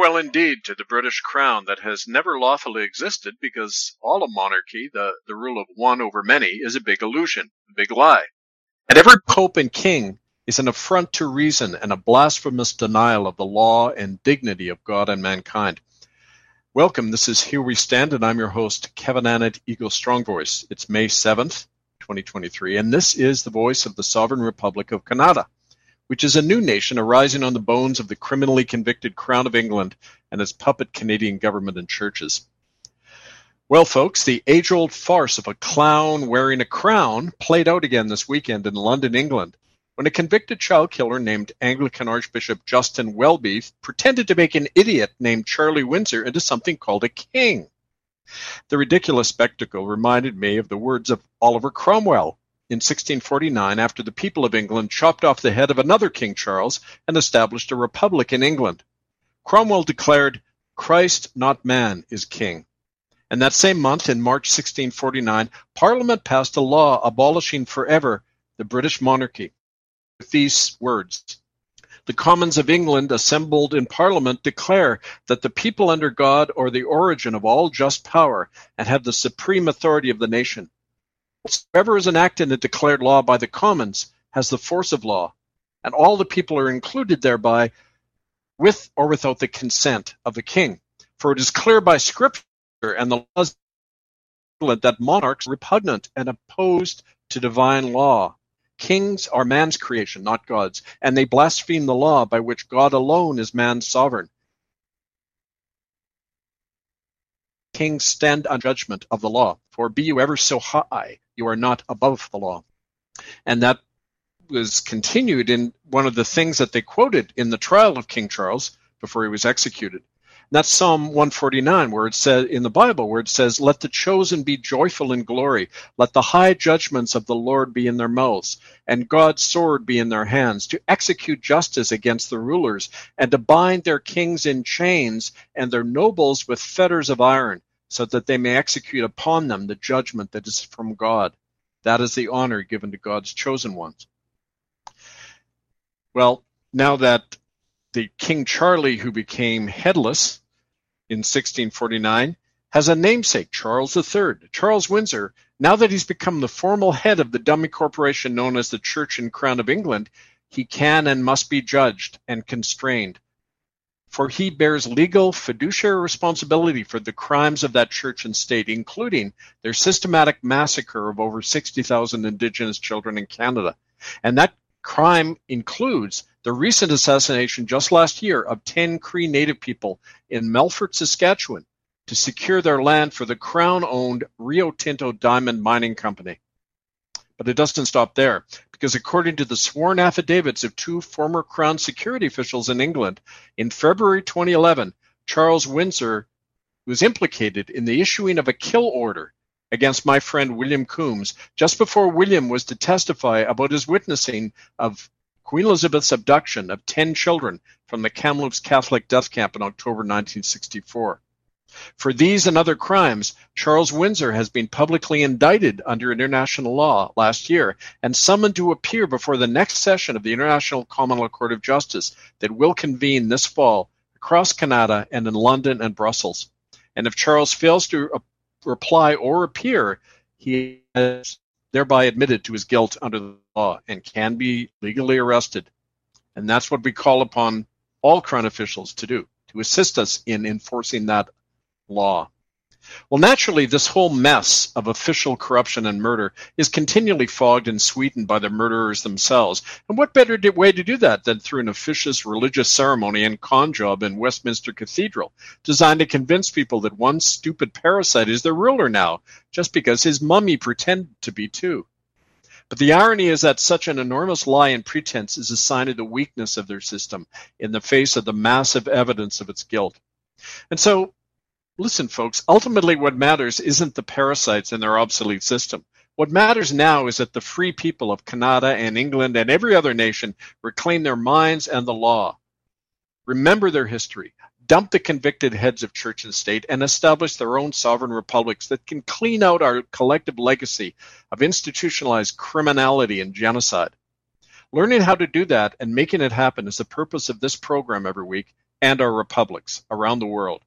Farewell indeed to the British crown that has never lawfully existed because all a monarchy, the, the rule of one over many, is a big illusion, a big lie. And every pope and king is an affront to reason and a blasphemous denial of the law and dignity of God and mankind. Welcome, this is Here We Stand, and I'm your host, Kevin Annett, Eagle Strong Voice. It's May 7th, 2023, and this is the voice of the Sovereign Republic of Canada which is a new nation arising on the bones of the criminally convicted Crown of England and its puppet Canadian government and churches. Well, folks, the age old farce of a clown wearing a crown played out again this weekend in London, England, when a convicted child killer named Anglican Archbishop Justin Welby pretended to make an idiot named Charlie Windsor into something called a king. The ridiculous spectacle reminded me of the words of Oliver Cromwell, in 1649 after the people of England chopped off the head of another King Charles and established a republic in England. Cromwell declared, Christ, not man, is king. And that same month, in March 1649, Parliament passed a law abolishing forever the British monarchy with these words. The Commons of England assembled in Parliament declare that the people under God are the origin of all just power and have the supreme authority of the nation. Whatsoever is enacted and declared law by the commons has the force of law, and all the people are included thereby, with or without the consent of the king. For it is clear by Scripture and the laws that monarchs are repugnant and opposed to divine law. Kings are man's creation, not God's, and they blaspheme the law by which God alone is man's sovereign. Kings stand on judgment of the law, for be you ever so high, you are not above the law. And that was continued in one of the things that they quoted in the trial of King Charles before he was executed. And that's Psalm 149, where it says in the Bible, where it says, Let the chosen be joyful in glory, let the high judgments of the Lord be in their mouths, and God's sword be in their hands, to execute justice against the rulers, and to bind their kings in chains, and their nobles with fetters of iron so that they may execute upon them the judgment that is from God. That is the honor given to God's chosen ones. Well, now that the King Charlie, who became headless in 1649, has a namesake, Charles III. Charles Windsor, now that he's become the formal head of the dummy corporation known as the Church and Crown of England, he can and must be judged and constrained for he bears legal fiduciary responsibility for the crimes of that church and state, including their systematic massacre of over 60,000 Indigenous children in Canada. And that crime includes the recent assassination just last year of 10 Cree Native people in Melfort, Saskatchewan, to secure their land for the Crown owned Rio Tinto Diamond Mining Company. But it doesn't stop there, because according to the sworn affidavits of two former Crown security officials in England, in February 2011, Charles Windsor was implicated in the issuing of a kill order against my friend William Coombs just before William was to testify about his witnessing of Queen Elizabeth's abduction of 10 children from the Kamloops Catholic death camp in October 1964. For these and other crimes, Charles Windsor has been publicly indicted under international law last year and summoned to appear before the next session of the International Common Law Court of Justice that will convene this fall across Canada and in London and Brussels. And if Charles fails to uh, reply or appear, he has thereby admitted to his guilt under the law and can be legally arrested. And that's what we call upon all Crown officials to do, to assist us in enforcing that law. Well, naturally, this whole mess of official corruption and murder is continually fogged and sweetened by the murderers themselves. And what better way to do that than through an officious religious ceremony and con job in Westminster Cathedral, designed to convince people that one stupid parasite is their ruler now, just because his mummy pretended to be too. But the irony is that such an enormous lie and pretense is a sign of the weakness of their system in the face of the massive evidence of its guilt. And so Listen, folks, ultimately what matters isn't the parasites in their obsolete system. What matters now is that the free people of Canada and England and every other nation reclaim their minds and the law. Remember their history, dump the convicted heads of church and state, and establish their own sovereign republics that can clean out our collective legacy of institutionalized criminality and genocide. Learning how to do that and making it happen is the purpose of this program every week and our republics around the world.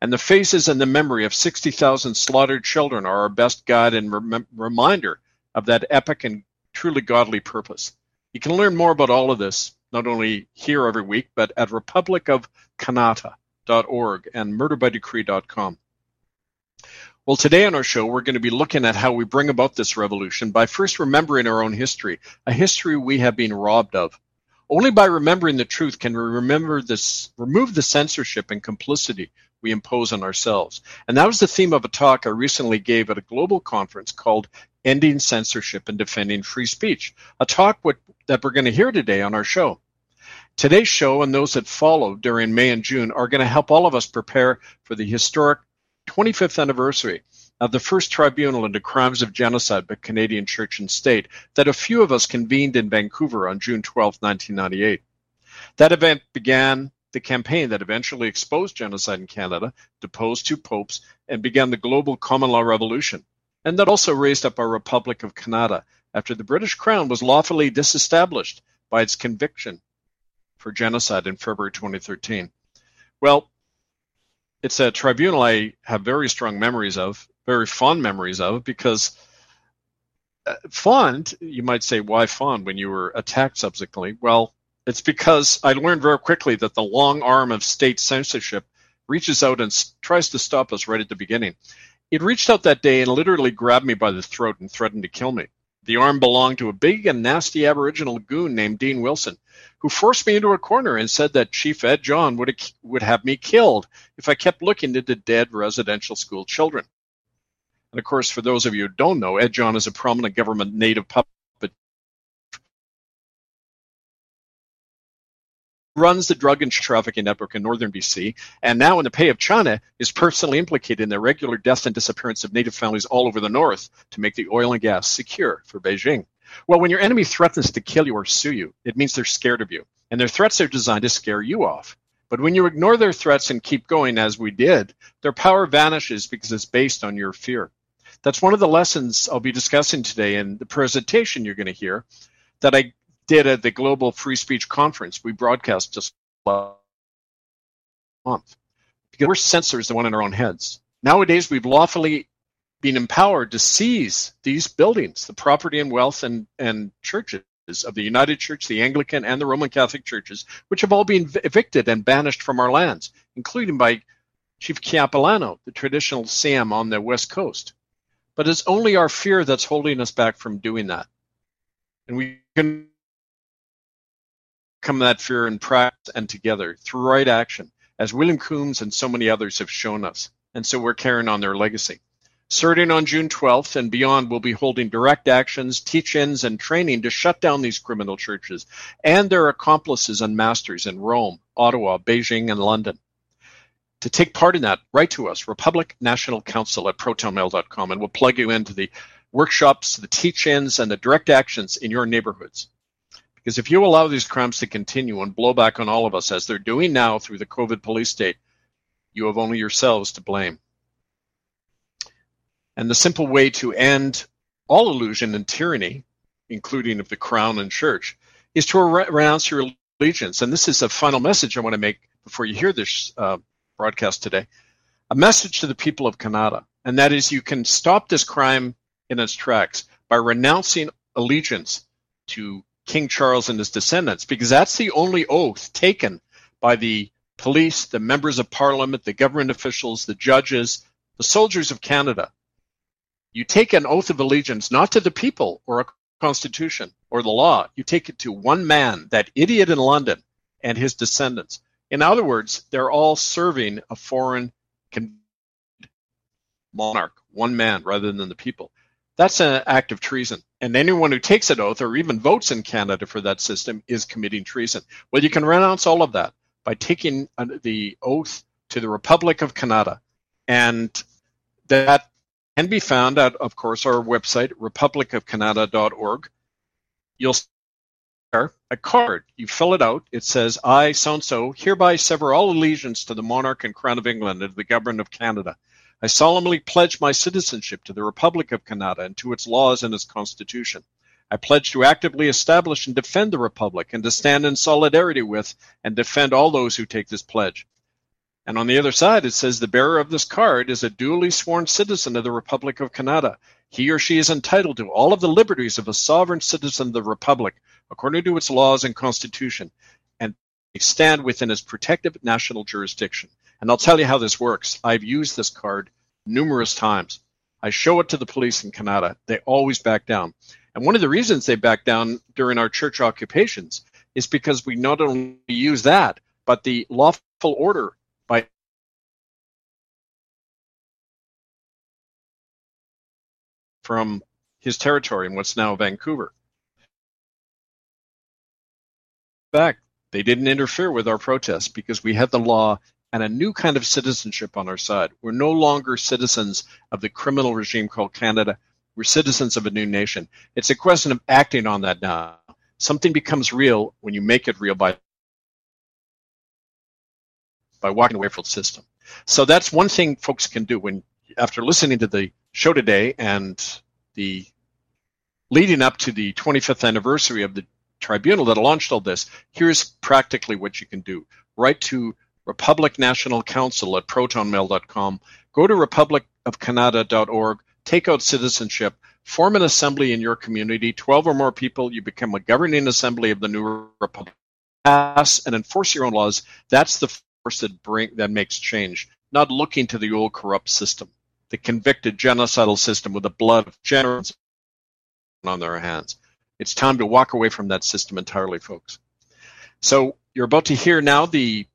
And the faces and the memory of 60,000 slaughtered children are our best guide and rem- reminder of that epic and truly godly purpose. You can learn more about all of this, not only here every week, but at republicofkanata.org and murderbydecree.com. Well, today on our show, we're going to be looking at how we bring about this revolution by first remembering our own history, a history we have been robbed of. Only by remembering the truth can we remember this, remove the censorship and complicity we impose on ourselves. And that was the theme of a talk I recently gave at a global conference called Ending Censorship and Defending Free Speech, a talk what, that we're going to hear today on our show. Today's show and those that follow during May and June are going to help all of us prepare for the historic 25th anniversary of the first tribunal into crimes of genocide by Canadian church and state that a few of us convened in Vancouver on June 12, 1998. That event began the campaign that eventually exposed genocide in Canada, deposed two popes, and began the global common law revolution. And that also raised up our Republic of Canada after the British Crown was lawfully disestablished by its conviction for genocide in February 2013. Well, it's a tribunal I have very strong memories of, very fond memories of, because uh, fond, you might say, why fond when you were attacked subsequently? Well, it's because I learned very quickly that the long arm of state censorship reaches out and tries to stop us right at the beginning. It reached out that day and literally grabbed me by the throat and threatened to kill me. The arm belonged to a big and nasty Aboriginal goon named Dean Wilson, who forced me into a corner and said that Chief Ed John would, would have me killed if I kept looking into dead residential school children. And of course, for those of you who don't know, Ed John is a prominent government native puppet runs the drug and trafficking network in northern BC, and now in the pay of China is personally implicated in the regular death and disappearance of native families all over the north to make the oil and gas secure for Beijing. Well, when your enemy threatens to kill you or sue you, it means they're scared of you, and their threats are designed to scare you off. But when you ignore their threats and keep going as we did, their power vanishes because it's based on your fear. That's one of the lessons I'll be discussing today in the presentation you're going to hear that I did at the Global Free Speech Conference. We broadcast just last month. Because we're censors the one in our own heads. Nowadays, we've lawfully been empowered to seize these buildings, the property and wealth and, and churches of the United Church, the Anglican, and the Roman Catholic churches, which have all been evicted and banished from our lands, including by Chief Capilano, the traditional Sam on the West Coast. But it's only our fear that's holding us back from doing that. And we can overcome that fear in practice and together through right action, as William Coombs and so many others have shown us. And so we're carrying on their legacy. Starting on June 12th and beyond, we'll be holding direct actions, teach-ins, and training to shut down these criminal churches and their accomplices and masters in Rome, Ottawa, Beijing, and London. To take part in that, write to us, Republic National Council at protonmail.com, and we'll plug you into the workshops, the teach-ins, and the direct actions in your neighborhoods. Because if you allow these crimes to continue and blow back on all of us as they're doing now through the COVID police state, you have only yourselves to blame. And the simple way to end all illusion and tyranny, including of the crown and church, is to renounce your allegiance. And this is a final message I want to make before you hear this uh, broadcast today. A message to the people of Canada, and that is you can stop this crime in its tracks by renouncing allegiance to King Charles and his descendants, because that's the only oath taken by the police, the members of parliament, the government officials, the judges, the soldiers of Canada. You take an oath of allegiance not to the people or a constitution or the law. You take it to one man, that idiot in London, and his descendants. In other words, they're all serving a foreign monarch, one man rather than the people. That's an act of treason. And anyone who takes an oath or even votes in Canada for that system is committing treason. Well, you can renounce all of that by taking uh, the oath to the Republic of Canada. And that can be found at, of course, our website, republicofcanada.org. You'll see a card. You fill it out. It says, I, so and so, hereby sever all allegiance to the monarch and crown of England and the government of Canada. I solemnly pledge my citizenship to the Republic of Canada and to its laws and its constitution. I pledge to actively establish and defend the Republic and to stand in solidarity with and defend all those who take this pledge. And on the other side, it says the bearer of this card is a duly sworn citizen of the Republic of Canada. He or she is entitled to all of the liberties of a sovereign citizen of the Republic, according to its laws and constitution, stand within its protective national jurisdiction. And I'll tell you how this works. I've used this card numerous times. I show it to the police in Canada. They always back down. And one of the reasons they back down during our church occupations is because we not only use that, but the lawful order by from his territory in what's now Vancouver. Fact, they didn't interfere with our protests because we had the law and a new kind of citizenship on our side. We're no longer citizens of the criminal regime called Canada. We're citizens of a new nation. It's a question of acting on that now. Something becomes real when you make it real by by walking away from the system. So that's one thing folks can do when after listening to the show today and the leading up to the 25th anniversary of the tribunal that launched all this, here's practically what you can do. Write to Republic National Council at protonmail.com. Go to republicofcanada.org. Take out citizenship. Form an assembly in your community. 12 or more people. You become a governing assembly of the new republic. Pass and enforce your own laws. That's the force that bring that makes change. Not looking to the old corrupt system, the convicted genocidal system with the blood of generations on their hands. It's time to walk away from that system entirely, folks. So you're about to hear now the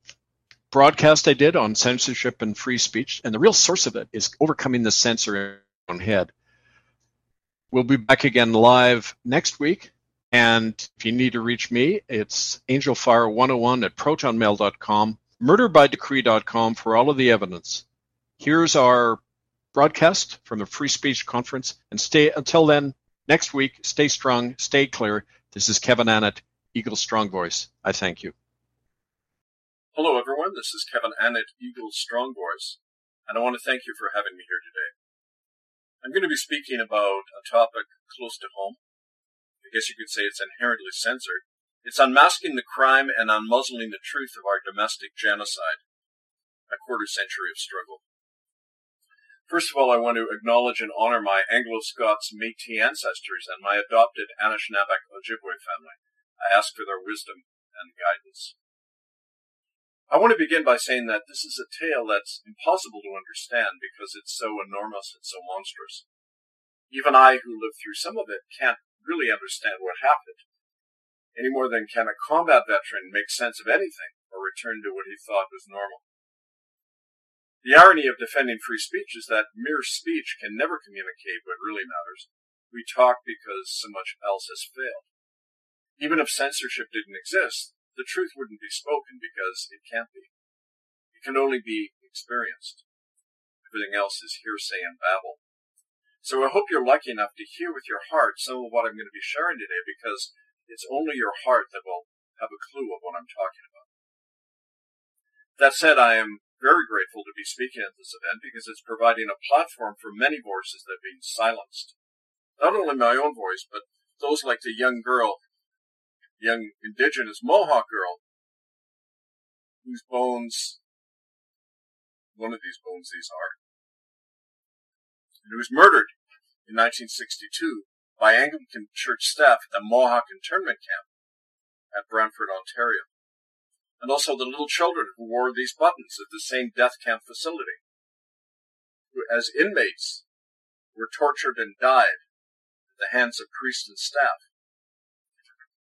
broadcast I did on censorship and free speech, and the real source of it is overcoming the censor in your own head. We'll be back again live next week. And if you need to reach me, it's angelfire101 at protonmail.com, murderbydecree.com for all of the evidence. Here's our broadcast from the Free Speech Conference. And stay until then, next week, stay strong, stay clear. This is Kevin Annett, Eagle Strong Voice. I thank you. Hello, everyone. This is Kevin Annett, Eagle's Strong Voice, and I want to thank you for having me here today. I'm going to be speaking about a topic close to home. I guess you could say it's inherently censored. It's unmasking the crime and unmuzzling the truth of our domestic genocide, a quarter century of struggle. First of all, I want to acknowledge and honor my Anglo-Scots Métis ancestors and my adopted Anishinaabeg Ojibwe family. I ask for their wisdom and guidance. I want to begin by saying that this is a tale that's impossible to understand because it's so enormous and so monstrous. Even I, who lived through some of it, can't really understand what happened, any more than can a combat veteran make sense of anything or return to what he thought was normal. The irony of defending free speech is that mere speech can never communicate what really matters. We talk because so much else has failed. Even if censorship didn't exist, the truth wouldn't be spoken because it can't be. It can only be experienced. Everything else is hearsay and babble. So I hope you're lucky enough to hear with your heart some of what I'm going to be sharing today because it's only your heart that will have a clue of what I'm talking about. That said, I am very grateful to be speaking at this event because it's providing a platform for many voices that have been silenced. Not only my own voice, but those like the young girl young indigenous Mohawk girl whose bones, one of these bones these are, and who was murdered in 1962 by Anglican church staff at the Mohawk internment camp at Brantford, Ontario. And also the little children who wore these buttons at the same death camp facility, who as inmates were tortured and died at the hands of priests and staff.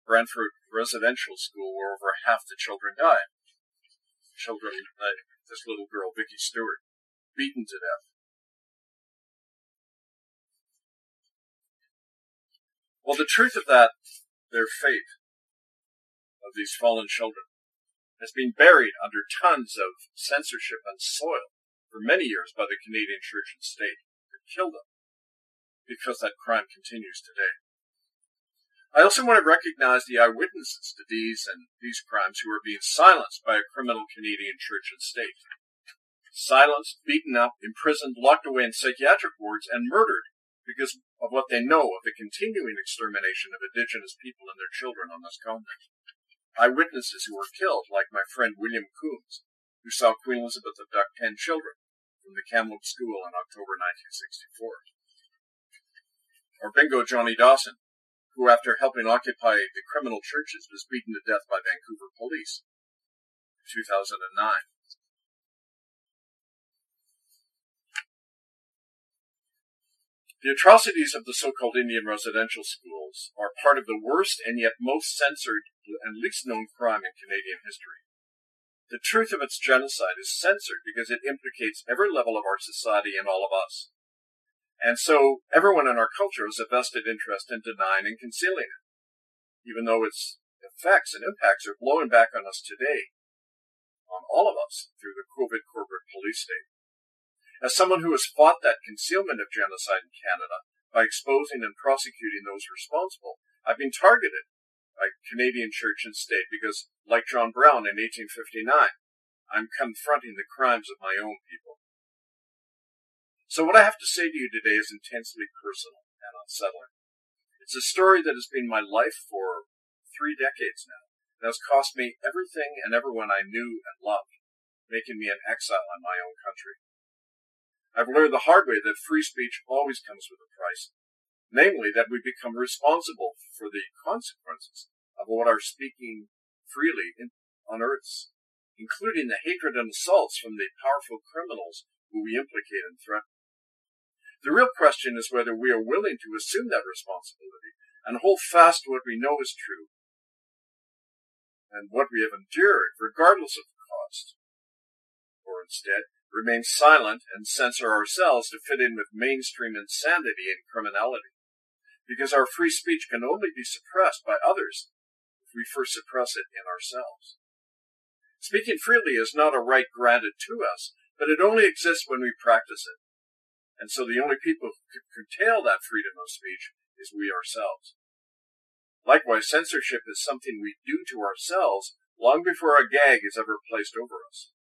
Brantford Residential School where over half the children died. Children, like this little girl, Vicky Stewart, beaten to death. Well, the truth of that, their fate, of these fallen children, has been buried under tons of censorship and soil for many years by the Canadian Church and State that killed them because that crime continues today. I also want to recognize the eyewitnesses to these and these crimes who are being silenced by a criminal Canadian church and state. Silenced, beaten up, imprisoned, locked away in psychiatric wards, and murdered because of what they know of the continuing extermination of indigenous people and their children on this continent. Eyewitnesses who were killed, like my friend William Coombs, who saw Queen Elizabeth abduct ten children from the Kamloops School in October 1964. Or Bingo Johnny Dawson, who after helping occupy the criminal churches was beaten to death by Vancouver police in 2009. The atrocities of the so-called Indian residential schools are part of the worst and yet most censored and least known crime in Canadian history. The truth of its genocide is censored because it implicates every level of our society and all of us. And so everyone in our culture has a vested interest in denying and concealing it, even though its effects and impacts are blowing back on us today, on all of us, through the COVID corporate police state. As someone who has fought that concealment of genocide in Canada by exposing and prosecuting those responsible, I've been targeted by Canadian church and state because, like John Brown in 1859, I'm confronting the crimes of my own people. So what I have to say to you today is intensely personal and unsettling. It's a story that has been my life for three decades now. and has cost me everything and everyone I knew and loved, making me an exile in my own country. I've learned the hard way that free speech always comes with a price, namely that we become responsible for the consequences of what our speaking freely unearths, including the hatred and assaults from the powerful criminals who we implicate and threaten. The real question is whether we are willing to assume that responsibility and hold fast to what we know is true and what we have endured, regardless of the cost, or instead remain silent and censor ourselves to fit in with mainstream insanity and criminality. Because our free speech can only be suppressed by others we first suppress it in ourselves. Speaking freely is not a right granted to us, but it only exists when we practice it. And so the only people who can curtail that freedom of speech is we ourselves. Likewise, censorship is something we do to ourselves long before a gag is ever placed over us.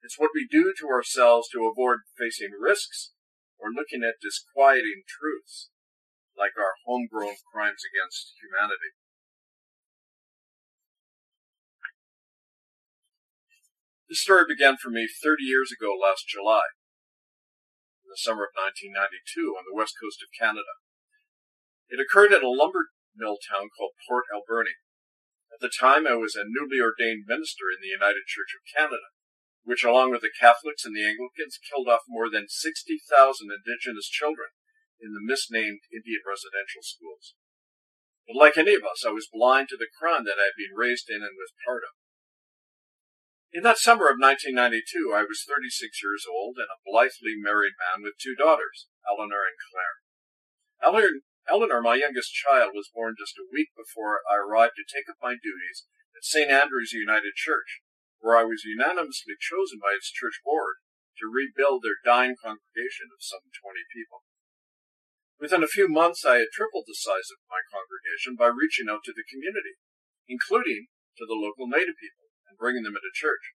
It's what we do to ourselves to avoid facing risks or looking at disquieting truths, like our homegrown crimes against humanity. This story began for me 30 years ago last July, in the summer of 1992 on the west coast of Canada. It occurred at a lumber mill town called Port Alberni. At the time, I was a newly ordained minister in the United Church of Canada which along with the Catholics and the Anglicans killed off more than 60,000 indigenous children in the misnamed Indian residential schools. But like any of us, I was blind to the crime that I had been raised in and was part of. In that summer of 1992, I was 36 years old and a blithely married man with two daughters, Eleanor and Claire. Eleanor, Eleanor, my youngest child, was born just a week before I arrived to take up my duties at St. Andrew's United Church, where I was unanimously chosen by its church board to rebuild their dying congregation of some 20 people. Within a few months, I had tripled the size of my congregation by reaching out to the community, including to the local native people, and bringing them into church.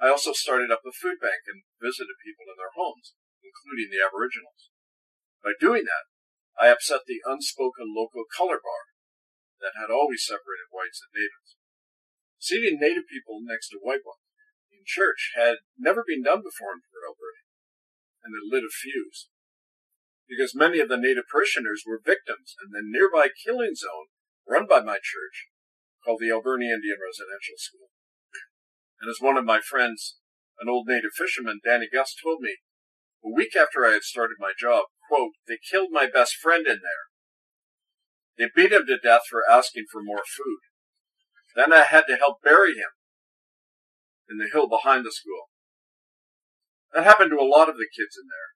I also started up a food bank and visited people in their homes, including the Aboriginals. By doing that, I upset the unspoken local color bar that had always separated whites and natives. Seating native people next to white ones in church had never been done before in Port Alberni, and it lit a fuse. Because many of the native parishioners were victims in the nearby killing zone run by my church called the Alberni Indian Residential School. And as one of my friends, an old native fisherman, Danny Gus, told me, a week after I had started my job, quote, they killed my best friend in there. They beat him to death for asking for more food. Then I had to help bury him in the hill behind the school. That happened to a lot of the kids in there.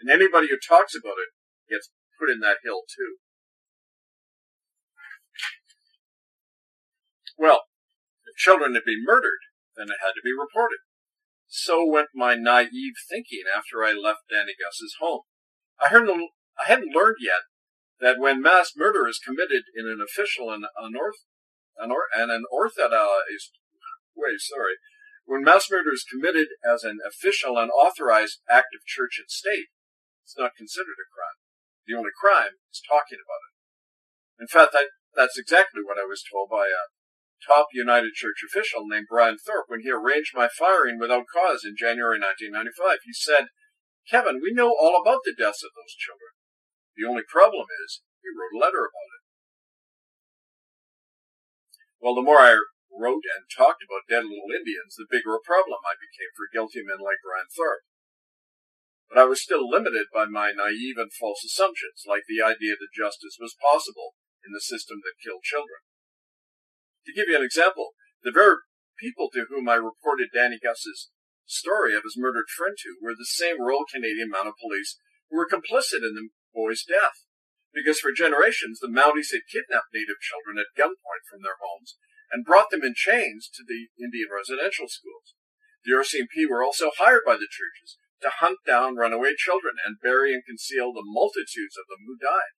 And anybody who talks about it gets put in that hill too. Well, if children had been murdered, then it had to be reported. So went my naive thinking after I left Danny Gus's home. I, heard, I hadn't learned yet that when mass murder is committed in an official and unorth, an and an orthodox way, sorry, when mass murder is committed as an official and authorized act of church and state, it's not considered a crime. The only crime is talking about it. In fact, I, that's exactly what I was told by a top United Church official named Brian Thorpe when he arranged my firing without cause in January 1995. He said, Kevin, we know all about the deaths of those children. The only problem is he wrote a letter about it. Well, the more I wrote and talked about dead little Indians, the bigger a problem I became for guilty men like Brian Thorpe. But I was still limited by my naive and false assumptions, like the idea that justice was possible in the system that killed children. To give you an example, the very people to whom I reported Danny Gus's story of his murdered friend to were the same Royal Canadian Mounted Police who were complicit in the boy's death. Because for generations, the Mounties had kidnapped native children at gunpoint from their homes and brought them in chains to the Indian residential schools. The RCMP were also hired by the churches to hunt down runaway children and bury and conceal the multitudes of them who died.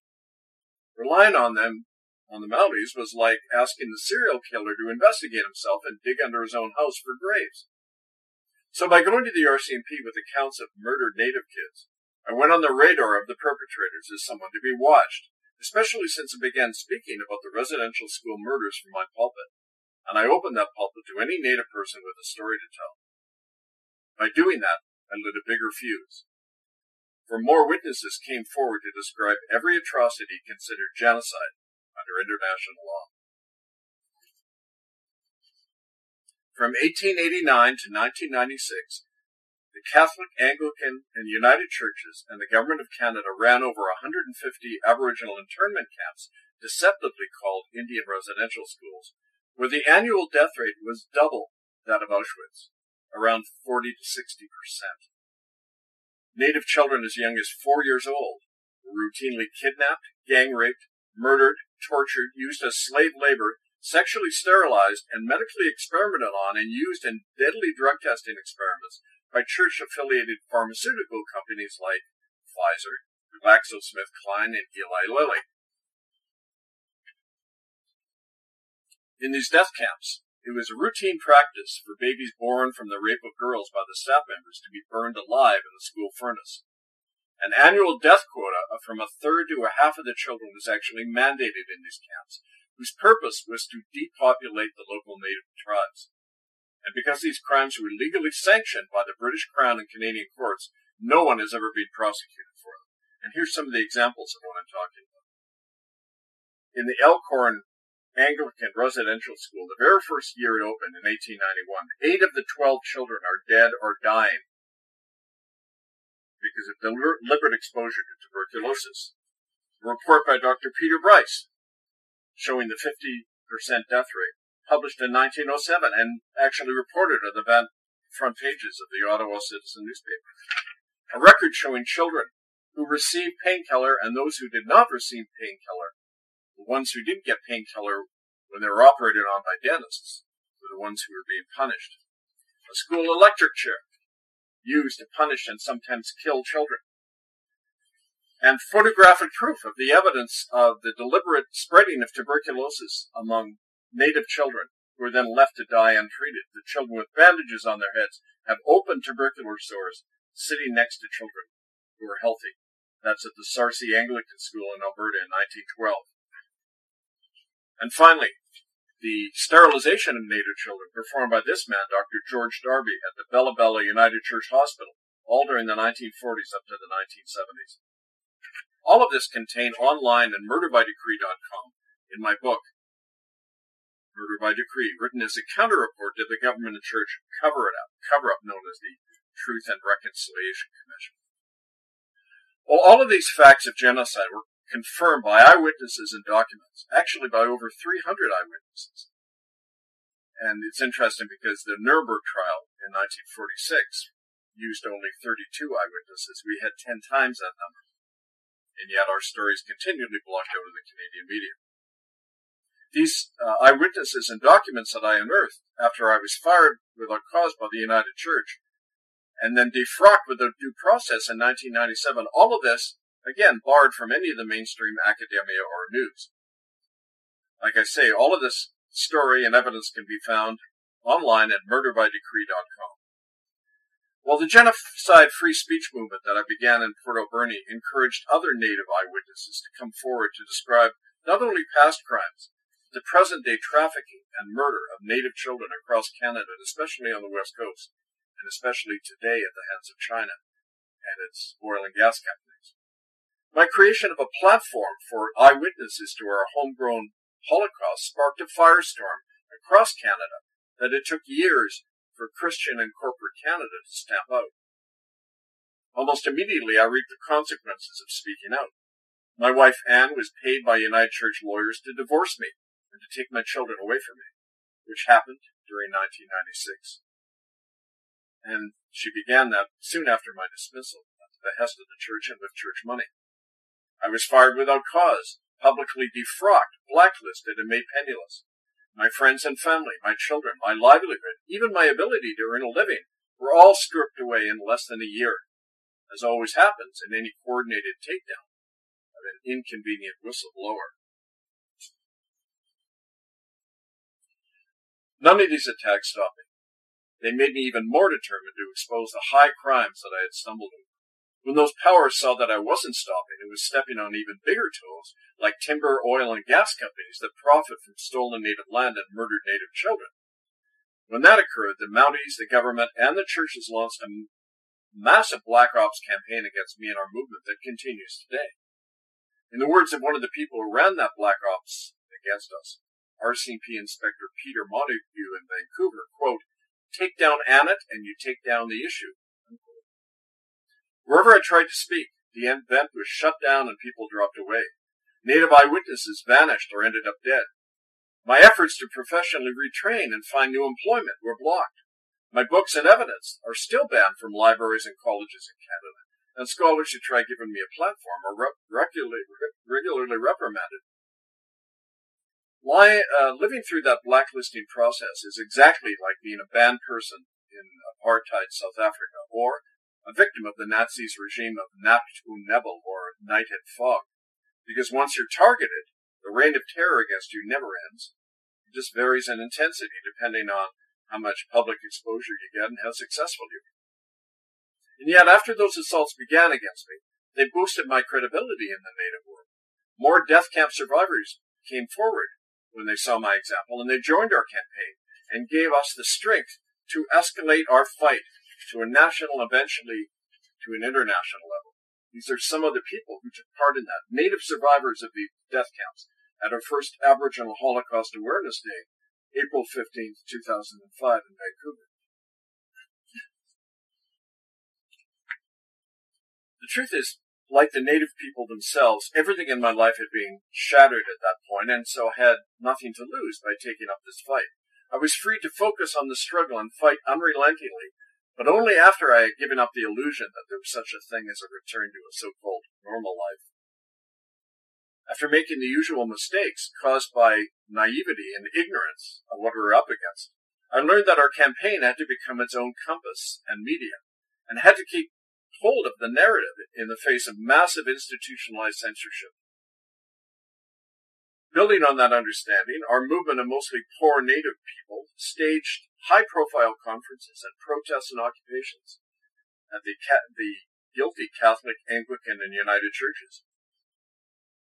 Relying on them, on the Mounties, was like asking the serial killer to investigate himself and dig under his own house for graves. So by going to the RCMP with accounts of murdered native kids, I went on the radar of the perpetrators as someone to be watched, especially since I began speaking about the residential school murders from my pulpit and I opened that pulpit to any native person with a story to tell. By doing that, I lit a bigger fuse. For more witnesses came forward to describe every atrocity considered genocide under international law. From 1889 to 1996, the Catholic, Anglican, and United Churches and the Government of Canada ran over 150 Aboriginal internment camps, deceptively called Indian residential schools, where the annual death rate was double that of Auschwitz, around 40 to 60 percent. Native children as young as four years old were routinely kidnapped, gang raped, murdered, tortured, used as slave labor, sexually sterilized, and medically experimented on and used in deadly drug testing experiments by church affiliated pharmaceutical companies like Pfizer, GlaxoSmithKline, and Eli Lilly. In these death camps, it was a routine practice for babies born from the rape of girls by the staff members to be burned alive in the school furnace. An annual death quota of from a third to a half of the children was actually mandated in these camps, whose purpose was to depopulate the local native tribes. And because these crimes were legally sanctioned by the British Crown and Canadian courts, no one has ever been prosecuted for them. And here's some of the examples of what I'm talking about. In the Elkhorn Anglican residential school, the very first year it opened in 1891, eight of the 12 children are dead or dying because of deliberate exposure to tuberculosis. A report by Dr. Peter Bryce showing the 50% death rate, published in 1907 and actually reported on the front pages of the Ottawa Citizen newspaper. A record showing children who received painkiller and those who did not receive painkiller the ones who didn't get painkiller when they were operated on by dentists were the ones who were being punished. A school electric chair used to punish and sometimes kill children. And photographic proof of the evidence of the deliberate spreading of tuberculosis among native children who are then left to die untreated. The children with bandages on their heads have open tubercular sores sitting next to children who are healthy. That's at the Sarcee Anglican School in Alberta in 1912. And finally, the sterilization of native children performed by this man, Dr. George Darby, at the Bella Bella United Church Hospital, all during the 1940s up to the 1970s. All of this contained online at murderbydecree.com in my book, Murder by Decree, written as a counter report to the government and church cover it up, cover up known as the Truth and Reconciliation Commission. Well, all of these facts of genocide were confirmed by eyewitnesses and documents, actually by over 300 eyewitnesses. And it's interesting because the Nuremberg trial in 1946 used only 32 eyewitnesses. We had 10 times that number. And yet our stories continually blocked out of the Canadian media. These uh, eyewitnesses and documents that I unearthed after I was fired without cause by the United Church and then defrocked with a due process in 1997, all of this Again, barred from any of the mainstream academia or news. Like I say, all of this story and evidence can be found online at murderbydecree.com. While the genocide free speech movement that I began in Port Alberni encouraged other Native eyewitnesses to come forward to describe not only past crimes, the present day trafficking and murder of Native children across Canada, especially on the West Coast, and especially today at the hands of China and its oil and gas companies. My creation of a platform for eyewitnesses to our homegrown Holocaust sparked a firestorm across Canada that it took years for Christian and corporate Canada to stamp out. Almost immediately, I reaped the consequences of speaking out. My wife Anne was paid by United Church lawyers to divorce me and to take my children away from me, which happened during 1996. And she began that soon after my dismissal at the behest of the church and with church money. I was fired without cause, publicly defrocked, blacklisted, and made penniless. My friends and family, my children, my livelihood, even my ability to earn a living were all stripped away in less than a year, as always happens in any coordinated takedown of an inconvenient whistleblower. None of these attacks stopped me. They made me even more determined to expose the high crimes that I had stumbled over. When those powers saw that I wasn't stopping and was stepping on even bigger toes, like timber, oil, and gas companies that profit from stolen native land and murdered native children. When that occurred, the Mounties, the government, and the churches launched a massive black ops campaign against me and our movement that continues today. In the words of one of the people who ran that black ops against us, RCMP Inspector Peter Montague in Vancouver, quote, take down Annett and you take down the issue. Wherever I tried to speak, the event was shut down and people dropped away. Native eyewitnesses vanished or ended up dead. My efforts to professionally retrain and find new employment were blocked. My books and evidence are still banned from libraries and colleges in Canada, and scholars who try giving me a platform are re- regularly, re- regularly reprimanded. uh, living through that blacklisting process is exactly like being a banned person in apartheid South Africa or a victim of the Nazis' regime of Nacht und Nebel, or night and fog. Because once you're targeted, the reign of terror against you never ends. It just varies in intensity depending on how much public exposure you get and how successful you are. And yet, after those assaults began against me, they boosted my credibility in the native world. More death camp survivors came forward when they saw my example, and they joined our campaign and gave us the strength to escalate our fight to a national, eventually to an international level. These are some of the people who took part in that. Native survivors of the death camps at our first Aboriginal Holocaust Awareness Day, April 15th, 2005 in Vancouver. The truth is, like the native people themselves, everything in my life had been shattered at that point, and so had nothing to lose by taking up this fight. I was free to focus on the struggle and fight unrelentingly but only after I had given up the illusion that there was such a thing as a return to a so-called normal life. After making the usual mistakes caused by naivety and ignorance of what we were up against, I learned that our campaign had to become its own compass and media, and had to keep hold of the narrative in the face of massive institutionalized censorship. Building on that understanding, our movement of mostly poor native people staged high profile conferences and protests and occupations at the, the guilty Catholic, Anglican, and United churches.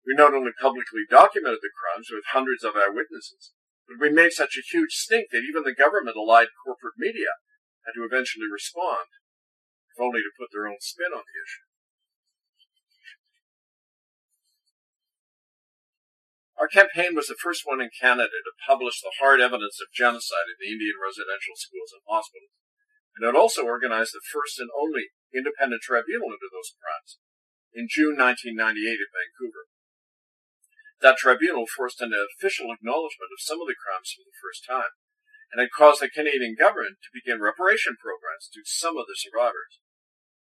We not only publicly documented the crimes with hundreds of eyewitnesses, but we made such a huge stink that even the government allied corporate media had to eventually respond, if only to put their own spin on the issue. Our campaign was the first one in Canada to publish the hard evidence of genocide in the Indian residential schools and hospitals, and it also organized the first and only independent tribunal into those crimes in June 1998 in Vancouver. That tribunal forced an official acknowledgement of some of the crimes for the first time, and it caused the Canadian government to begin reparation programs to some of the survivors,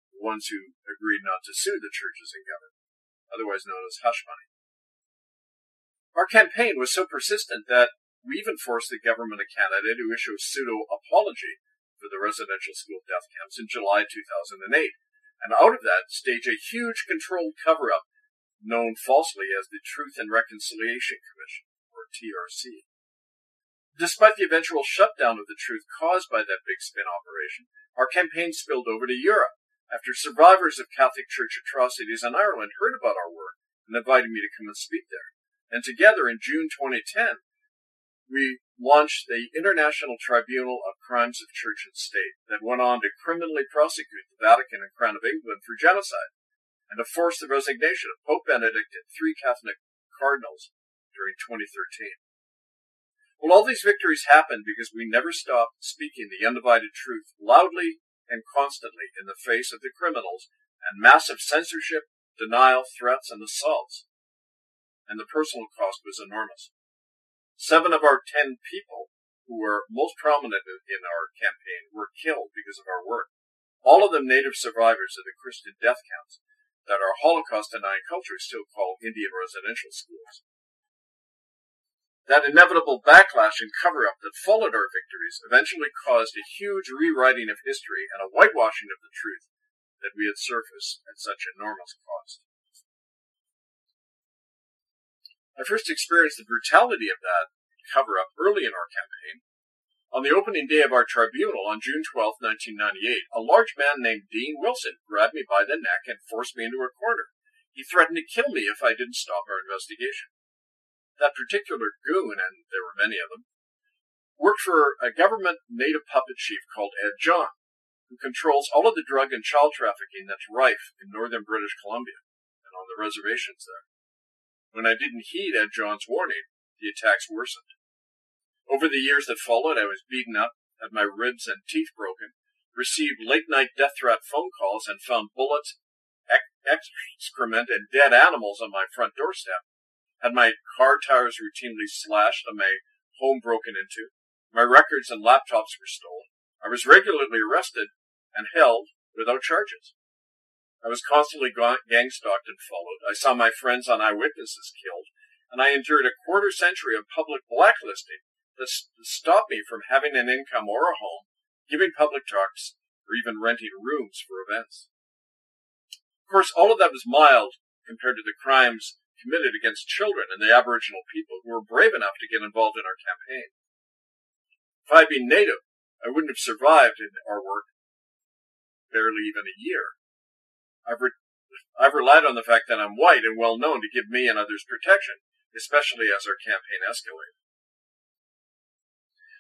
the ones who agreed not to sue the churches and government, otherwise known as hush money. Our campaign was so persistent that we even forced the government of Canada to issue a pseudo apology for the residential school death camps in July 2008, and out of that stage a huge controlled cover up known falsely as the Truth and Reconciliation Commission, or TRC. Despite the eventual shutdown of the truth caused by that big spin operation, Our campaign spilled over to Europe after survivors of Catholic Church atrocities in Ireland heard about our work and invited me to come and speak there. And together in June 2010, we launched the International Tribunal of Crimes of Church and State that went on to criminally prosecute the Vatican and Crown of England for genocide and to force the resignation of Pope Benedict and three Catholic cardinals during 2013. Well, all these victories happened because we never stopped speaking the undivided truth loudly and constantly in the face of the criminals and massive censorship, denial, threats, and assaults. And the personal cost was enormous. Seven of our ten people who were most prominent in our campaign were killed because of our work. All of them native survivors of the Christian death camps that our Holocaust denying culture still call Indian residential schools. That inevitable backlash and cover up that followed our victories eventually caused a huge rewriting of history and a whitewashing of the truth that we had surfaced at such enormous cost. I first experienced the brutality of that cover up early in our campaign. On the opening day of our tribunal on June 12, 1998, a large man named Dean Wilson grabbed me by the neck and forced me into a corner. He threatened to kill me if I didn't stop our investigation. That particular goon, and there were many of them, worked for a government native puppet chief called Ed John, who controls all of the drug and child trafficking that's rife in northern British Columbia and on the reservations there. When I didn't heed Ed John's warning, the attacks worsened. Over the years that followed, I was beaten up, had my ribs and teeth broken, received late night death threat phone calls, and found bullets, excrement, and dead animals on my front doorstep had my car tires routinely slashed and my home broken into. My records and laptops were stolen. I was regularly arrested and held without charges. I was constantly gang stalked and followed. I saw my friends on eyewitnesses killed, and I endured a quarter century of public blacklisting that stopped me from having an income or a home, giving public talks, or even renting rooms for events. Of course, all of that was mild compared to the crimes committed against children and the Aboriginal people who were brave enough to get involved in our campaign. If I had been native, I wouldn't have survived in our work barely even a year. I've, re- I've relied on the fact that I'm white and well known to give me and others protection, especially as our campaign escalated.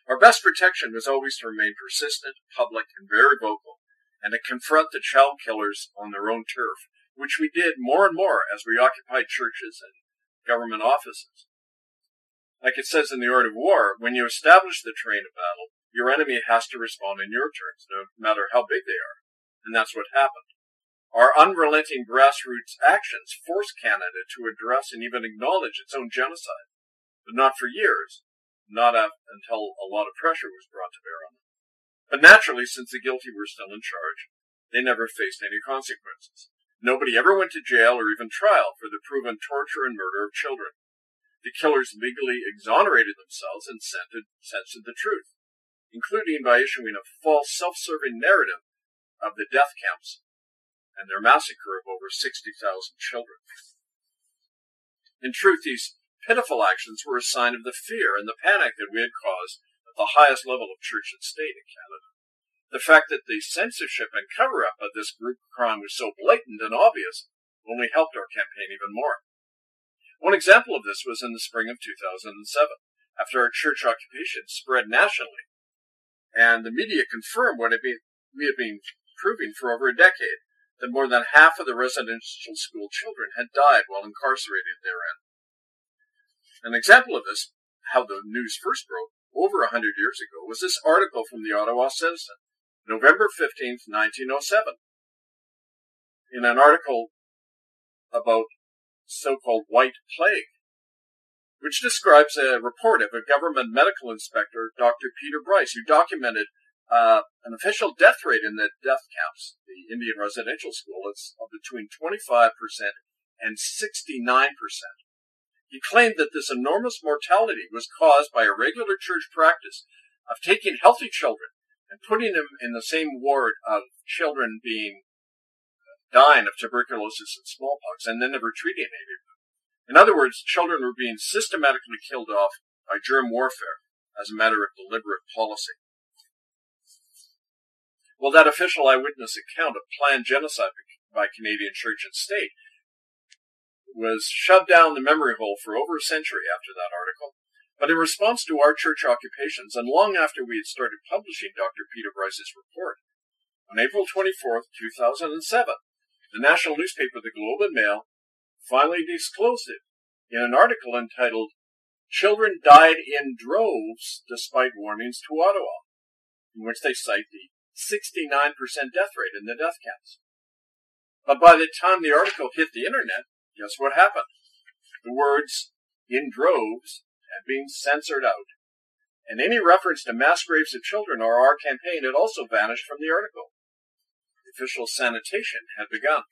Our best protection was always to remain persistent, public, and very vocal, and to confront the child killers on their own turf which we did more and more as we occupied churches and government offices. Like it says in the Art of War, when you establish the terrain of battle, your enemy has to respond in your terms, no matter how big they are. And that's what happened. Our unrelenting grassroots actions forced Canada to address and even acknowledge its own genocide, but not for years, not until a lot of pressure was brought to bear on them. But naturally, since the guilty were still in charge, they never faced any consequences. Nobody ever went to jail or even trial for the proven torture and murder of children. The killers legally exonerated themselves and censored the truth, including by issuing a false self-serving narrative of the death camps and their massacre of over 60,000 children. In truth, these pitiful actions were a sign of the fear and the panic that we had caused at the highest level of church and state in Canada. The fact that the censorship and cover up of this group crime was so blatant and obvious only helped our campaign even more. One example of this was in the spring of 2007, after our church occupation spread nationally, and the media confirmed what we had been proving for over a decade that more than half of the residential school children had died while incarcerated therein. An example of this, how the news first broke over a hundred years ago, was this article from the Ottawa Citizen November 15th, 1907, in an article about so-called white plague, which describes a report of a government medical inspector, Dr. Peter Bryce, who documented uh, an official death rate in the death camps, the Indian residential school, it's between 25% and 69%. He claimed that this enormous mortality was caused by a regular church practice of taking healthy children and putting them in the same ward of children being dying of tuberculosis and smallpox and then never treating any of them. In other words, children were being systematically killed off by germ warfare as a matter of deliberate policy. Well, that official eyewitness account of planned genocide by Canadian church and state was shoved down the memory hole for over a century after that article. But in response to our church occupations, and long after we had started publishing Dr. Peter Bryce's report, on April 24, 2007, the national newspaper The Globe and Mail finally disclosed it in an article entitled Children Died in Droves Despite Warnings to Ottawa, in which they cite the 69% death rate in the death camps. But by the time the article hit the internet, guess what happened? The words in droves had been censored out. And any reference to mass graves of children or our campaign had also vanished from the article. Official sanitation had begun.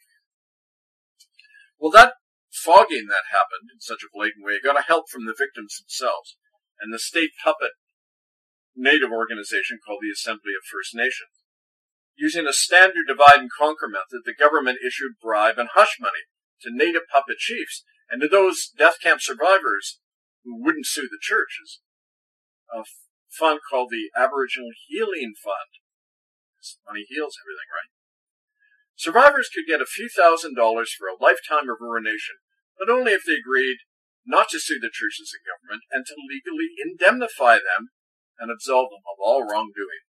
Well, that fogging that happened in such a blatant way got a help from the victims themselves and the state puppet native organization called the Assembly of First Nations. Using a standard divide and conquer method, the government issued bribe and hush money to native puppet chiefs and to those death camp survivors who wouldn't sue the churches. A fund called the Aboriginal Healing Fund. This Money heals everything, right? Survivors could get a few thousand dollars for a lifetime of ruination, but only if they agreed not to sue the churches and government and to legally indemnify them and absolve them of all wrongdoing.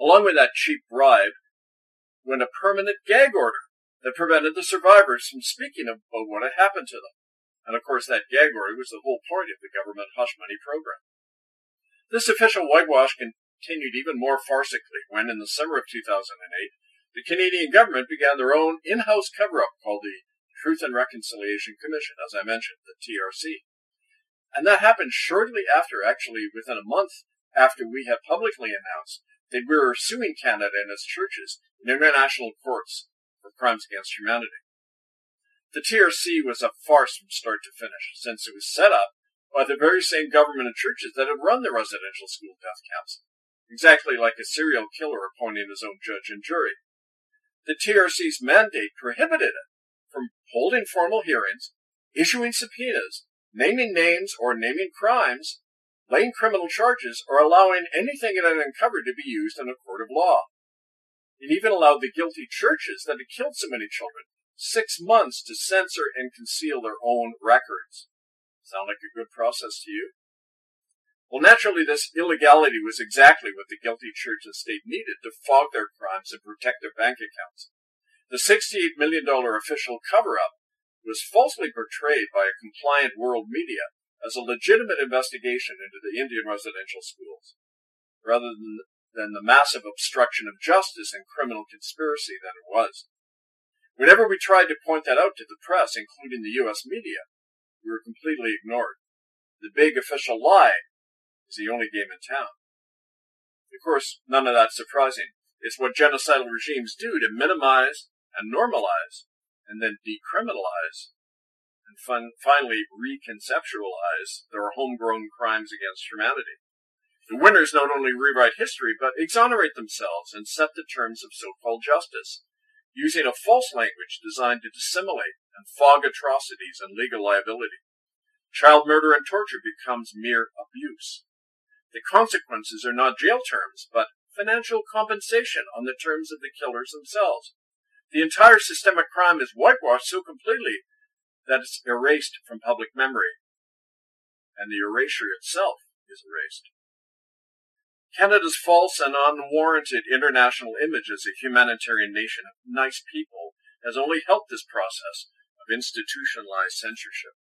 Along with that cheap bribe went a permanent gag order that prevented the survivors from speaking about what had happened to them. And of course, that gag order was the whole point of the government hush money program. This official whitewash continued even more farcically when, in the summer of 2008, the Canadian government began their own in-house cover-up called the Truth and Reconciliation Commission, as I mentioned, the TRC. And that happened shortly after, actually within a month after we had publicly announced that we were suing Canada and its churches in international courts for crimes against humanity. The TRC was a farce from start to finish, since it was set up by the very same government and churches that had run the residential school death camps, exactly like a serial killer appointing his own judge and jury. The TRC's mandate prohibited it from holding formal hearings, issuing subpoenas, naming names or naming crimes, laying criminal charges, or allowing anything it had uncovered to be used in a court of law. It even allowed the guilty churches that had killed so many children six months to censor and conceal their own records. Sound like a good process to you? Well, naturally, this illegality was exactly what the guilty church and state needed to fog their crimes and protect their bank accounts. The $68 million official cover up was falsely portrayed by a compliant world media as a legitimate investigation into the Indian residential schools, rather than, than the massive obstruction of justice and criminal conspiracy that it was. Whenever we tried to point that out to the press, including the U.S. media, we were completely ignored. The big official lie is the only game in town. Of course, none of that's surprising. It's what genocidal regimes do to minimize and normalize and then decriminalize and fun, finally reconceptualize their homegrown crimes against humanity. The winners not only rewrite history, but exonerate themselves and set the terms of so-called justice, using a false language designed to dissimulate and fog atrocities and legal liability. Child murder and torture becomes mere abuse. The consequences are not jail terms, but financial compensation on the terms of the killers themselves. The entire systemic crime is whitewashed so completely that it's erased from public memory, and the erasure itself is erased. Canada's false and unwarranted international image as a humanitarian nation of nice people has only helped this process of institutionalized censorship.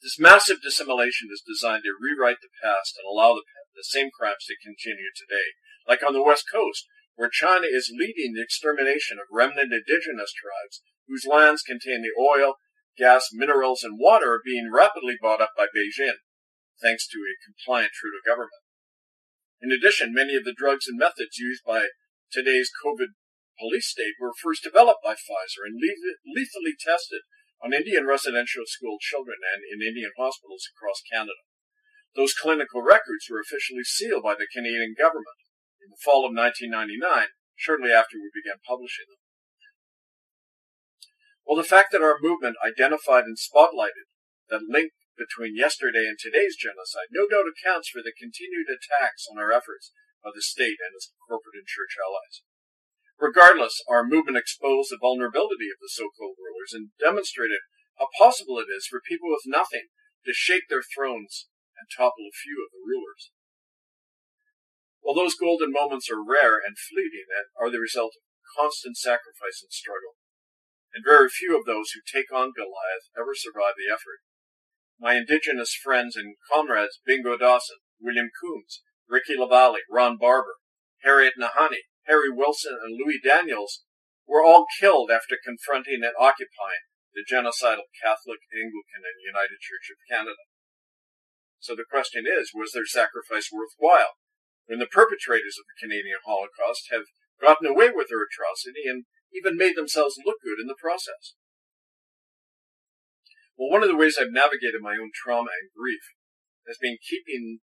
This massive dissimulation is designed to rewrite the past and allow the, the same crimes to continue today, like on the West Coast, where China is leading the extermination of remnant indigenous tribes whose lands contain the oil, gas, minerals, and water are being rapidly bought up by Beijing, thanks to a compliant Trudeau government. In addition, many of the drugs and methods used by today's COVID police state were first developed by Pfizer and lethally tested on Indian residential school children and in Indian hospitals across Canada. Those clinical records were officially sealed by the Canadian government in the fall of 1999, shortly after we began publishing them. Well, the fact that our movement identified and spotlighted the link between yesterday and today's genocide no doubt accounts for the continued attacks on our efforts by the state and its corporate and church allies. Regardless, our movement exposed the vulnerability of the so-called rulers and demonstrated how possible it is for people with nothing to shake their thrones and topple a few of the rulers. While those golden moments are rare and fleeting and are the result of constant sacrifice and struggle, and very few of those who take on Goliath ever survive the effort. My indigenous friends and comrades Bingo Dawson, William Coombs, Ricky LaValle, Ron Barber, Harriet Nahanni, Harry Wilson, and Louis Daniels were all killed after confronting and occupying the genocidal Catholic, Anglican, and United Church of Canada. So the question is, was their sacrifice worthwhile? When the perpetrators of the Canadian Holocaust have gotten away with their atrocity and even made themselves look good in the process. Well, one of the ways I've navigated my own trauma and grief has been keeping,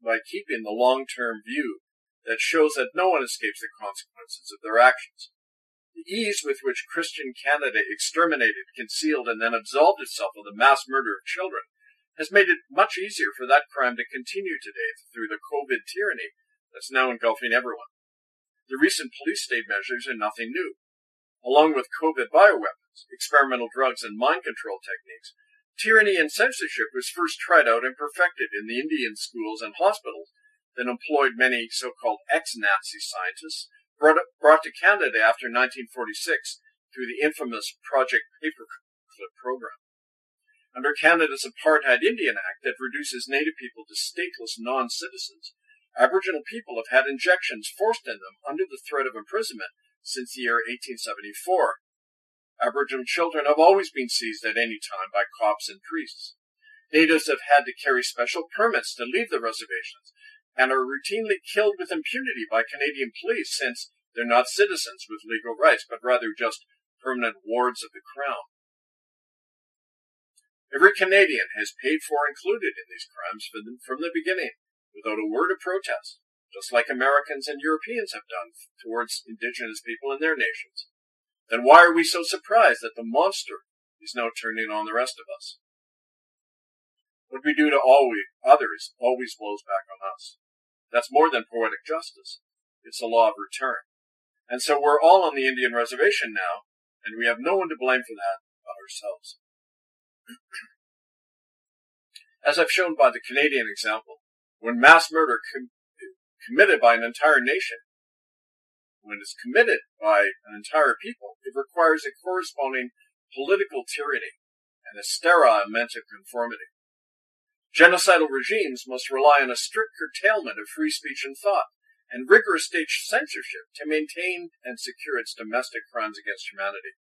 by keeping the long-term view that shows that no one escapes the consequences of their actions. The ease with which Christian Canada exterminated, concealed, and then absolved itself of the mass murder of children has made it much easier for that crime to continue today through the COVID tyranny that's now engulfing everyone. The recent police state measures are nothing new. Along with COVID bioweapons, experimental drugs, and mind control techniques, tyranny and censorship was first tried out and perfected in the Indian schools and hospitals that employed many so-called ex-Nazi scientists brought, brought to Canada after 1946 through the infamous Project Paperclip program. Under Canada's Apartheid Indian Act that reduces Native people to stateless non-citizens, Aboriginal people have had injections forced in them under the threat of imprisonment since the year 1874. Aboriginal children have always been seized at any time by cops and priests. Natives have had to carry special permits to leave the reservations and are routinely killed with impunity by Canadian police since they're not citizens with legal rights, but rather just permanent wards of the Crown. Every Canadian has paid for included in these crimes from the beginning, without a word of protest, just like Americans and Europeans have done towards indigenous people in their nations. Then why are we so surprised that the monster is now turning on the rest of us? What we do to all we, others always blows back on us. That's more than poetic justice. It's a law of return. And so we're all on the Indian reservation now, and we have no one to blame for that but ourselves. As I've shown by the Canadian example, when mass murder com- committed by an entire nation, when it's committed by an entire people, it requires a corresponding political tyranny and a sterile mental conformity. Genocidal regimes must rely on a strict curtailment of free speech and thought, and rigorous state censorship to maintain and secure its domestic crimes against humanity.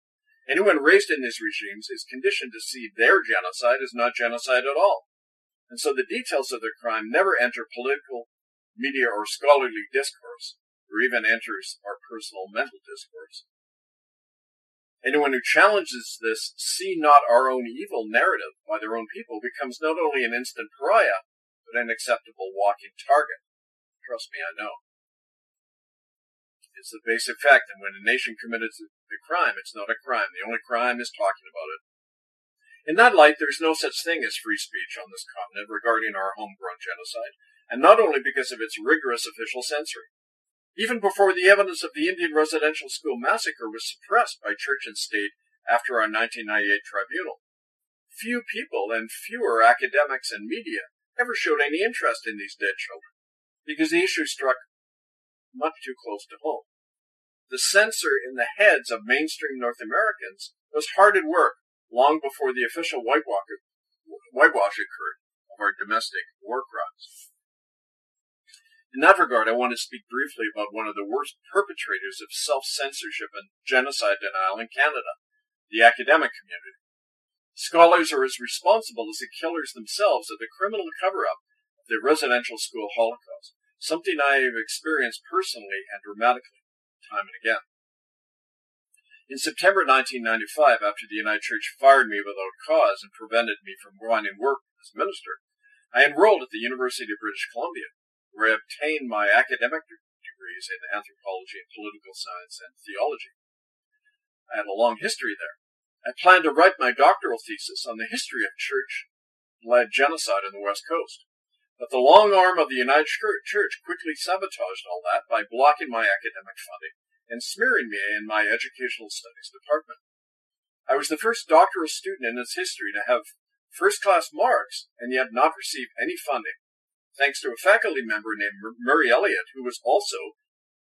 Anyone raised in these regimes is conditioned to see their genocide as not genocide at all. And so the details of their crime never enter political, media, or scholarly discourse, or even enters our personal mental discourse. Anyone who challenges this see not our own evil narrative by their own people becomes not only an instant pariah, but an acceptable walking target. Trust me, I know. It's the basic fact that when a nation committed the crime, it's not a crime. The only crime is talking about it. In that light, there is no such thing as free speech on this continent regarding our homegrown genocide, and not only because of its rigorous official censoring. Even before the evidence of the Indian residential school massacre was suppressed by church and state after our 1998 tribunal, few people and fewer academics and media ever showed any interest in these dead children, because the issue struck much too close to home the censor in the heads of mainstream North Americans was hard at work long before the official whitewash, occurred of our domestic war crimes. In that regard, I want to speak briefly about one of the worst perpetrators of self-censorship and genocide denial in Canada, the academic community. Scholars are as responsible as the killers themselves of the criminal cover-up of the residential school Holocaust, something I have experienced personally and dramatically time and again. In September 1995, after the United Church fired me without cause and prevented me from finding work as minister, I enrolled at the University of British Columbia, where I obtained my academic degrees in anthropology and political science and theology. I had a long history there. I planned to write my doctoral thesis on the history of church-led genocide on the West Coast. But the long arm of the United Church quickly sabotaged all that by blocking my academic funding and smearing me in my educational studies department. I was the first doctoral student in its history to have first class marks and yet not receive any funding, thanks to a faculty member named Murray Elliott, who was also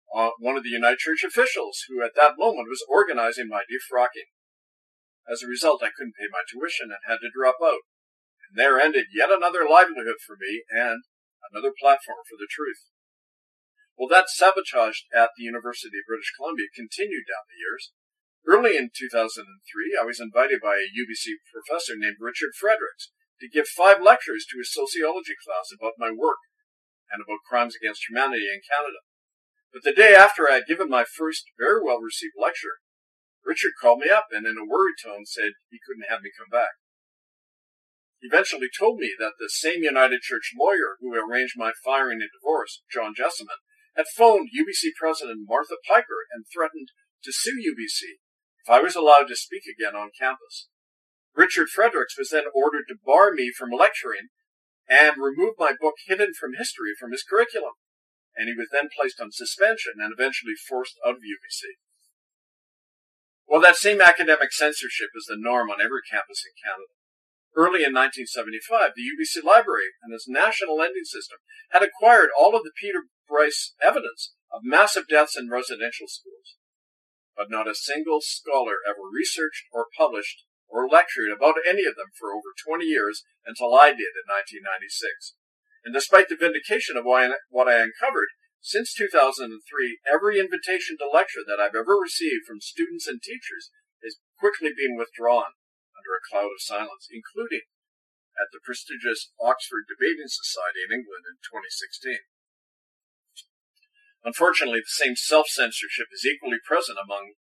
uh, one of the United Church officials who at that moment was organizing my defrocking. As a result, I couldn't pay my tuition and had to drop out. And there ended yet another livelihood for me and another platform for the truth. Well, that sabotage at the University of British Columbia continued down the years. Early in 2003, I was invited by a UBC professor named Richard Fredericks to give five lectures to his sociology class about my work and about crimes against humanity in Canada. But the day after I had given my first very well received lecture, Richard called me up and in a worried tone said he couldn't have me come back. Eventually told me that the same United Church lawyer who arranged my firing and divorce, John Jessamine, had phoned UBC President Martha Piper and threatened to sue UBC if I was allowed to speak again on campus. Richard Fredericks was then ordered to bar me from lecturing and remove my book Hidden from History from his curriculum and he was then placed on suspension and eventually forced out of UBC. Well, that same academic censorship is the norm on every campus in Canada. Early in 1975, the UBC Library and its national lending system had acquired all of the Peter Bryce evidence of massive deaths in residential schools. But not a single scholar ever researched or published or lectured about any of them for over 20 years until I did in 1996. And despite the vindication of what I uncovered, since 2003, every invitation to lecture that I've ever received from students and teachers is quickly being withdrawn under a cloud of silence, including at the prestigious Oxford Debating Society in England in 2016. Unfortunately, the same self-censorship is equally present among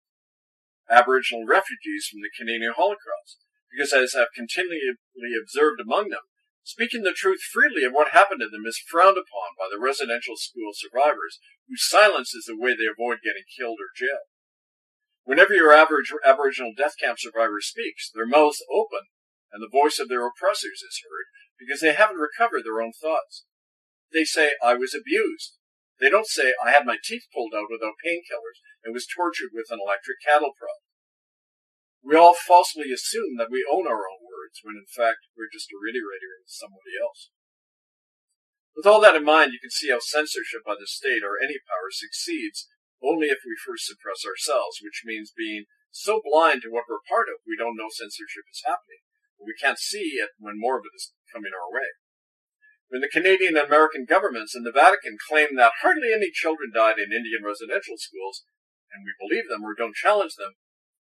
Aboriginal refugees from the Canadian Holocaust, because as I've continually observed among them, Speaking the truth freely of what happened to them is frowned upon by the residential school survivors, whose silence is the way they avoid getting killed or jailed. Whenever your average Aboriginal death camp survivor speaks, their mouths open and the voice of their oppressors is heard because they haven't recovered their own thoughts. They say, I was abused. They don't say, I had my teeth pulled out without painkillers and was tortured with an electric cattle prod. We all falsely assume that we own our own words, when in fact we're just reiterating somebody else. With all that in mind, you can see how censorship by the state or any power succeeds only if we first suppress ourselves, which means being so blind to what we're part of, we don't know censorship is happening. We can't see it when more of it is coming our way. When the Canadian and American governments and the Vatican claim that hardly any children died in Indian residential schools, and we believe them or don't challenge them,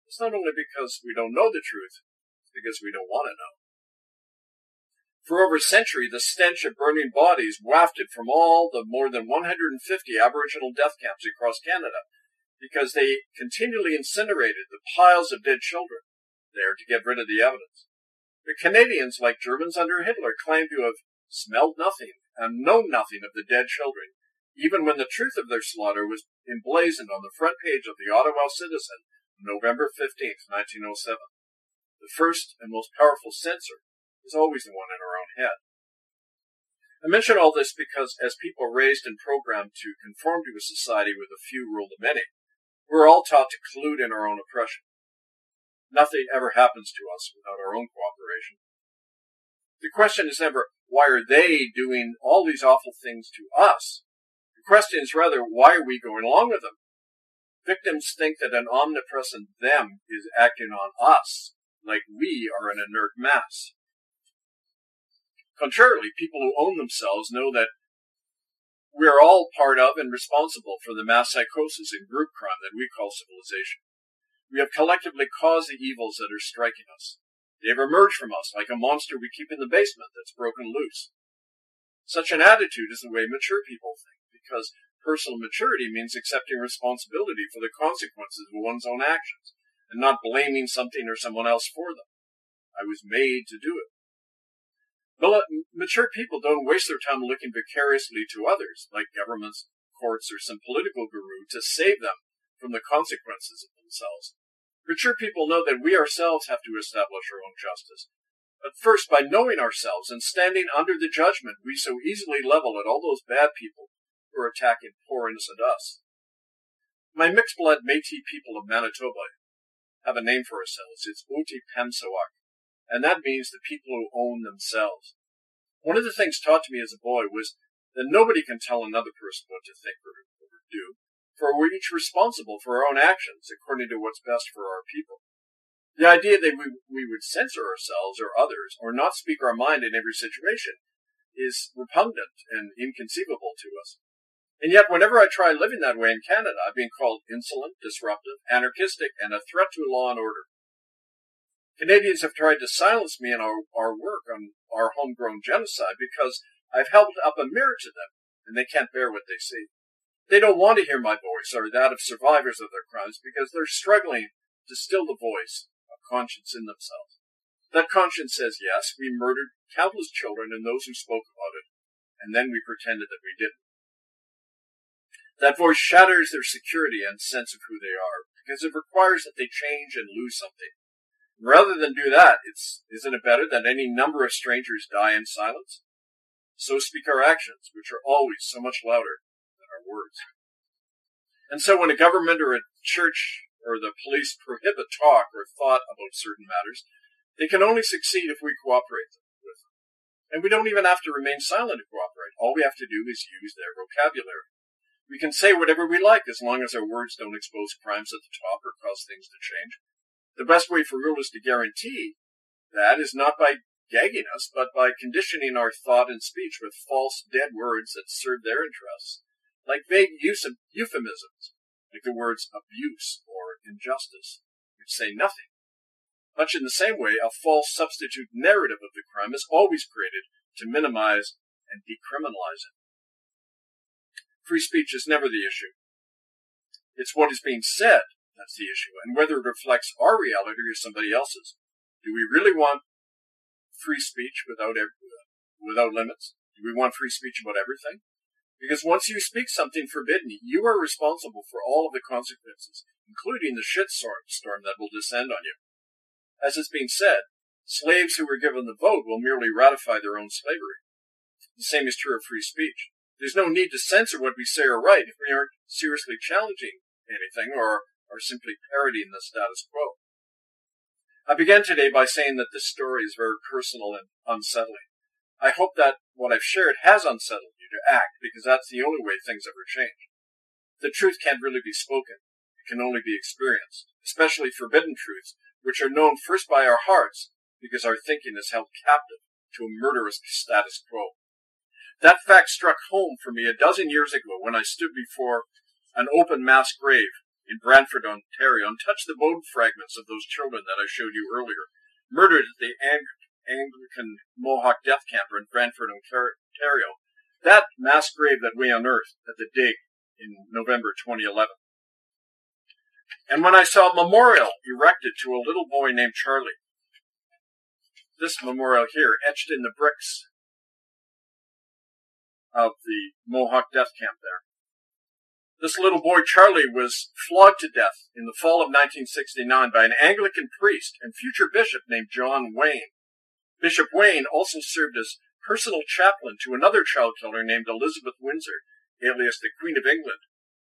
it's not only because we don't know the truth, it's because we don't want to know. For over a century, the stench of burning bodies wafted from all the more than 150 Aboriginal death camps across Canada because they continually incinerated the piles of dead children there to get rid of the evidence. The Canadians, like Germans under Hitler, claimed to have smelled nothing and known nothing of the dead children, even when the truth of their slaughter was emblazoned on the front page of the Ottawa Citizen November 15, 1907. The first and most powerful censor is always the one in our head. I mention all this because as people raised and programmed to conform to a society with a few rule the many, we're all taught to collude in our own oppression. Nothing ever happens to us without our own cooperation. The question is never, why are they doing all these awful things to us? The question is rather, why are we going along with them? Victims think that an omnipresent them is acting on us, like we are an inert mass. Contrarily, people who own themselves know that we are all part of and responsible for the mass psychosis and group crime that we call civilization. We have collectively caused the evils that are striking us. They have emerged from us like a monster we keep in the basement that's broken loose. Such an attitude is the way mature people think, because Personal maturity means accepting responsibility for the consequences of one's own actions and not blaming something or someone else for them. I was made to do it. Mature people don't waste their time looking vicariously to others, like governments, courts, or some political guru, to save them from the consequences of themselves. Mature people know that we ourselves have to establish our own justice. But first, by knowing ourselves and standing under the judgment we so easily level at all those bad people who are attacking poor innocent us. My mixed blood Métis people of Manitoba have a name for ourselves. It's Otipemisiwak, and that means the people who own themselves. One of the things taught to me as a boy was that nobody can tell another person what to think or, or do, for we're each responsible for our own actions according to what's best for our people. The idea that we, we would censor ourselves or others or not speak our mind in every situation is repugnant and inconceivable to us. And yet, whenever I try living that way in Canada, I've been called insolent, disruptive, anarchistic, and a threat to law and order. Canadians have tried to silence me in our, our work on our homegrown genocide because I've held up a mirror to them, and they can't bear what they see. They don't want to hear my voice or that of survivors of their crimes because they're struggling to still the voice of conscience in themselves. That conscience says, yes, we murdered countless children and those who spoke about it, and then we pretended that we didn't. That voice shatters their security and sense of who they are because it requires that they change and lose something. Rather than do that, it's, isn't it better that any number of strangers die in silence? So speak our actions, which are always so much louder than our words. And so when a government or a church or the police prohibit talk or thought about certain matters, they can only succeed if we cooperate with them. And we don't even have to remain silent to cooperate. All we have to do is use their vocabulary. We can say whatever we like as long as our words don't expose crimes at the top or cause things to change. The best way for rulers to guarantee that is not by gagging us, but by conditioning our thought and speech with false, dead words that serve their interests like vague use of euphemisms, like the words abuse or injustice, which say nothing. Much in the same way, a false substitute narrative of the crime is always created to minimize and decriminalize it. Free speech is never the issue. It's what is being said that's the issue, and whether it reflects our reality or somebody else's. Do we really want free speech without without limits? Do we want free speech about everything? Because once you speak something forbidden, you are responsible for all of the consequences, including the shitstorm that will descend on you. As has been said, slaves who were given the vote will merely ratify their own slavery. The same is true of free speech. There's no need to censor what we say or write if we aren't seriously challenging anything or are simply parodying the status quo. I began today by saying that this story is very personal and unsettling. I hope that what I've shared has unsettled you to act because that's the only way things ever change. The truth can't really be spoken. It can only be experienced, especially forbidden truths, which are known first by our hearts because our thinking is held captive to a murderous status quo. That fact struck home for me a dozen years ago when I stood before an open mass grave in Brantford, Ontario, and touched the bone fragments of those children that I showed you earlier, murdered at the Anglican Mohawk death camp in Brantford, Ontario. That mass grave that we unearthed at the dig in November 2011. And when I saw a memorial erected to a little boy named Charlie, this memorial here, etched in the bricks of the Mohawk death camp there. This little boy, Charlie, was flogged to death in the fall of 1969 by an Anglican priest and future bishop named John Wayne. Bishop Wayne also served as personal chaplain to another child killer named Elizabeth Windsor, alias the Queen of England.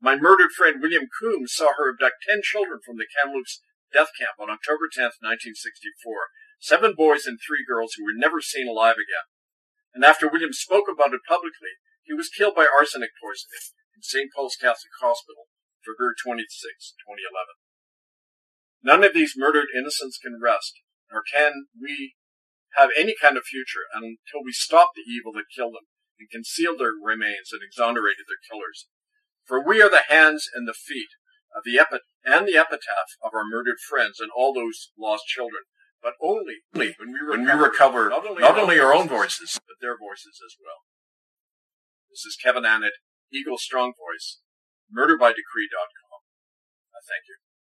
My murdered friend William Coombs saw her abduct ten children from the Kamloops death camp on October 10, 1964. Seven boys and three girls who were never seen alive again. And after William spoke about it publicly, he was killed by arsenic poisoning in St. Paul's Catholic Hospital, February 26, 2011. None of these murdered innocents can rest, nor can we have any kind of future until we stop the evil that killed them and concealed their remains and exonerated their killers. For we are the hands and the feet of the epi- and the epitaph of our murdered friends and all those lost children, but only when we recover, when we recover not, only, not only, our own voices, but their voices as well. This is Kevin Annett, Eagle Strong Voice, murderbydecree.com. I uh, thank you.